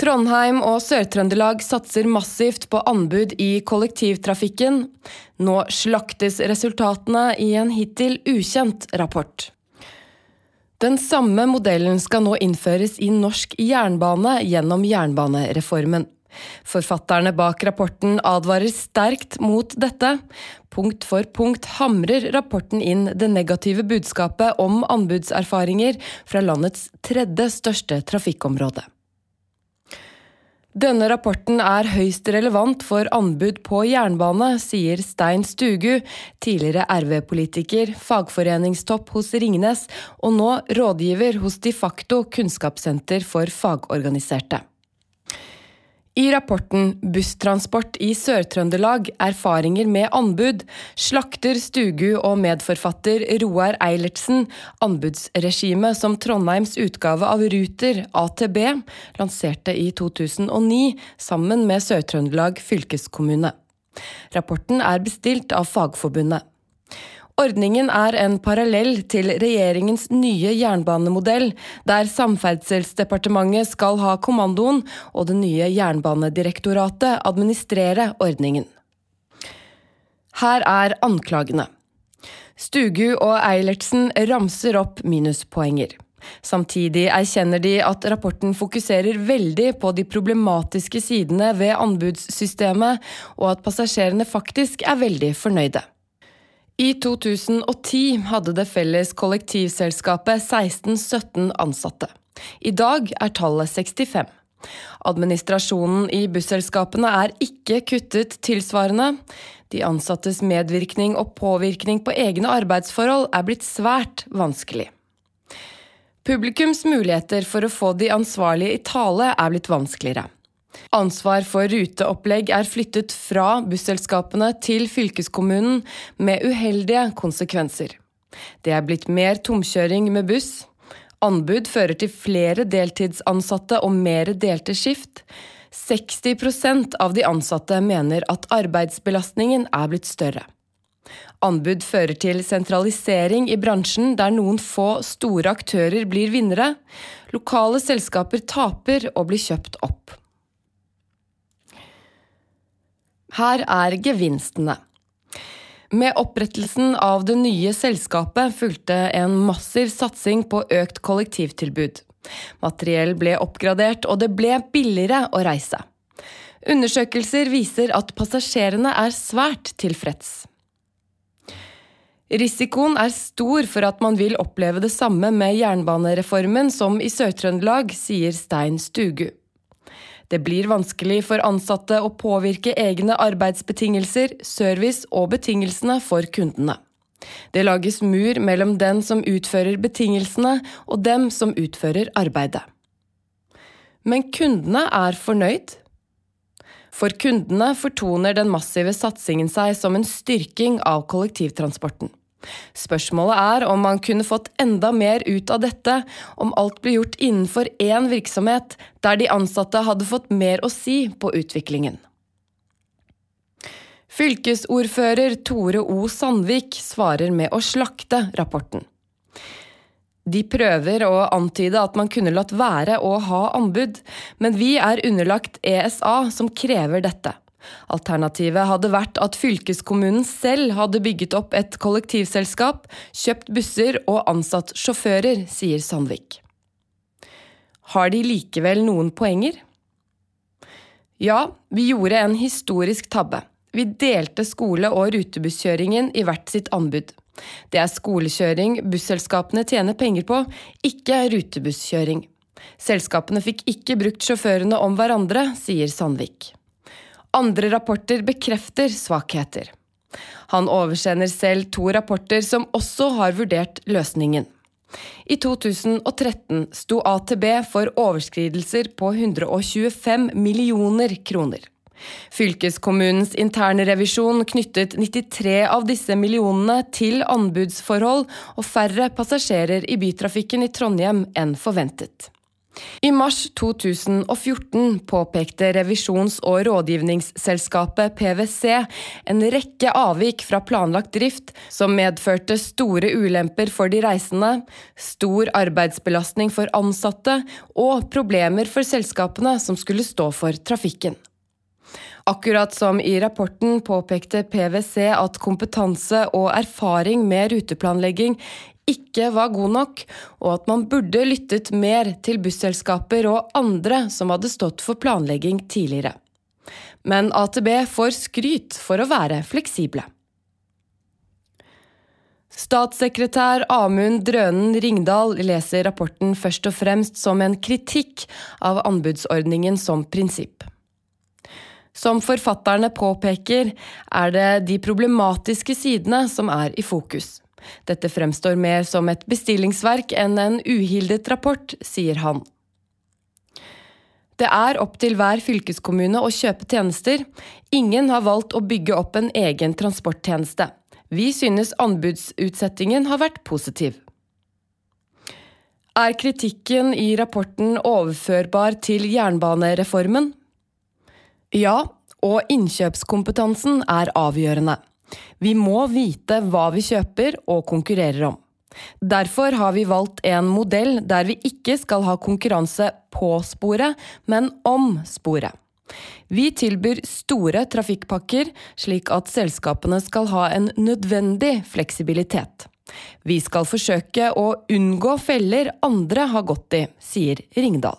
Trondheim og Sør-Trøndelag satser massivt på anbud i kollektivtrafikken. Nå slaktes resultatene i en hittil ukjent rapport. Den samme modellen skal nå innføres i norsk jernbane gjennom jernbanereformen. Forfatterne bak rapporten advarer sterkt mot dette. Punkt for punkt hamrer rapporten inn det negative budskapet om anbudserfaringer fra landets tredje største trafikkområde. Denne rapporten er høyst relevant for anbud på jernbane, sier Stein Stugu, tidligere RV-politiker, fagforeningstopp hos Ringnes og nå rådgiver hos De facto kunnskapssenter for fagorganiserte. I rapporten Busstransport i Sør-Trøndelag erfaringer med anbud slakter Stugu og medforfatter Roar Eilertsen anbudsregimet som Trondheims utgave av Ruter, AtB, lanserte i 2009 sammen med Sør-Trøndelag fylkeskommune. Rapporten er bestilt av Fagforbundet. Ordningen er en parallell til regjeringens nye jernbanemodell, der Samferdselsdepartementet skal ha kommandoen og det nye Jernbanedirektoratet administrere ordningen. Her er anklagene. Stugu og Eilertsen ramser opp minuspoenger. Samtidig erkjenner de at rapporten fokuserer veldig på de problematiske sidene ved anbudssystemet, og at passasjerene faktisk er veldig fornøyde. I 2010 hadde det felles kollektivselskapet 16-17 ansatte. I dag er tallet 65. Administrasjonen i busselskapene er ikke kuttet tilsvarende. De ansattes medvirkning og påvirkning på egne arbeidsforhold er blitt svært vanskelig. Publikums muligheter for å få de ansvarlige i tale er blitt vanskeligere. Ansvar for ruteopplegg er flyttet fra busselskapene til fylkeskommunen, med uheldige konsekvenser. Det er blitt mer tomkjøring med buss. Anbud fører til flere deltidsansatte og mer delte skift. 60% av de ansatte mener at arbeidsbelastningen er blitt større. Anbud fører til sentralisering i bransjen, der noen få store aktører blir vinnere. Lokale selskaper taper og blir kjøpt opp. Her er gevinstene. Med opprettelsen av det nye selskapet fulgte en massiv satsing på økt kollektivtilbud. Materiell ble oppgradert, og det ble billigere å reise. Undersøkelser viser at passasjerene er svært tilfreds. Risikoen er stor for at man vil oppleve det samme med jernbanereformen som i Sør-Trøndelag, sier Stein Stugu. Det blir vanskelig for ansatte å påvirke egne arbeidsbetingelser, service og betingelsene for kundene. Det lages mur mellom den som utfører betingelsene og dem som utfører arbeidet. Men kundene er fornøyd. For kundene fortoner den massive satsingen seg som en styrking av kollektivtransporten. Spørsmålet er om man kunne fått enda mer ut av dette om alt ble gjort innenfor én virksomhet, der de ansatte hadde fått mer å si på utviklingen. Fylkesordfører Tore O. Sandvik svarer med å slakte rapporten. De prøver å antyde at man kunne latt være å ha anbud, men vi er underlagt ESA, som krever dette. Alternativet hadde vært at fylkeskommunen selv hadde bygget opp et kollektivselskap, kjøpt busser og ansatt sjåfører, sier Sandvik. Har de likevel noen poenger? Ja, vi gjorde en historisk tabbe. Vi delte skole- og rutebusskjøringen i hvert sitt anbud. Det er skolekjøring busselskapene tjener penger på, ikke rutebusskjøring. Selskapene fikk ikke brukt sjåførene om hverandre, sier Sandvik. Andre rapporter bekrefter svakheter. Han oversender selv to rapporter som også har vurdert løsningen. I 2013 sto AtB for overskridelser på 125 millioner kroner. Fylkeskommunens interne revisjon knyttet 93 av disse millionene til anbudsforhold og færre passasjerer i bytrafikken i Trondheim enn forventet. I mars 2014 påpekte revisjons- og rådgivningsselskapet PwC en rekke avvik fra planlagt drift som medførte store ulemper for de reisende, stor arbeidsbelastning for ansatte og problemer for selskapene som skulle stå for trafikken. Akkurat som i rapporten påpekte PwC at kompetanse og erfaring med ruteplanlegging ikke var god nok, og at man burde lyttet mer til busselskaper og andre som hadde stått for planlegging tidligere. Men AtB får skryt for å være fleksible. Statssekretær Amund Drønen Ringdal leser rapporten først og fremst som en kritikk av anbudsordningen som prinsipp. Som forfatterne påpeker, er det de problematiske sidene som er i fokus. Dette fremstår mer som et bestillingsverk enn en uhildet rapport, sier han. Det er opp til hver fylkeskommune å kjøpe tjenester. Ingen har valgt å bygge opp en egen transporttjeneste. Vi synes anbudsutsettingen har vært positiv. Er kritikken i rapporten overførbar til jernbanereformen? Ja, og innkjøpskompetansen er avgjørende. Vi må vite hva vi kjøper og konkurrerer om. Derfor har vi valgt en modell der vi ikke skal ha konkurranse på sporet, men om sporet. Vi tilbyr store trafikkpakker, slik at selskapene skal ha en nødvendig fleksibilitet. Vi skal forsøke å unngå feller andre har gått i, sier Ringdal.